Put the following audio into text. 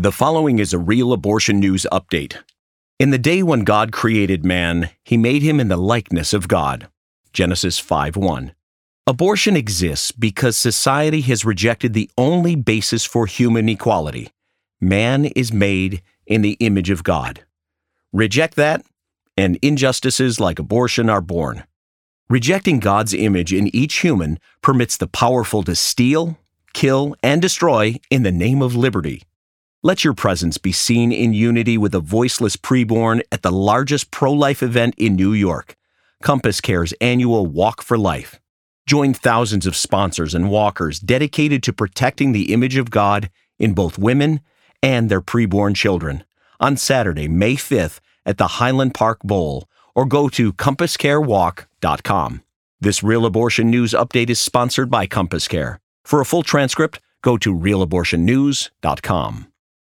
The following is a real abortion news update. In the day when God created man, he made him in the likeness of God. Genesis 5:1. Abortion exists because society has rejected the only basis for human equality. Man is made in the image of God. Reject that, and injustices like abortion are born. Rejecting God's image in each human permits the powerful to steal, kill, and destroy in the name of liberty. Let your presence be seen in unity with a voiceless preborn at the largest pro life event in New York, CompassCare's annual Walk for Life. Join thousands of sponsors and walkers dedicated to protecting the image of God in both women and their preborn children on Saturday, May 5th at the Highland Park Bowl or go to compasscarewalk.com. This Real Abortion News update is sponsored by CompassCare. For a full transcript, go to realabortionnews.com.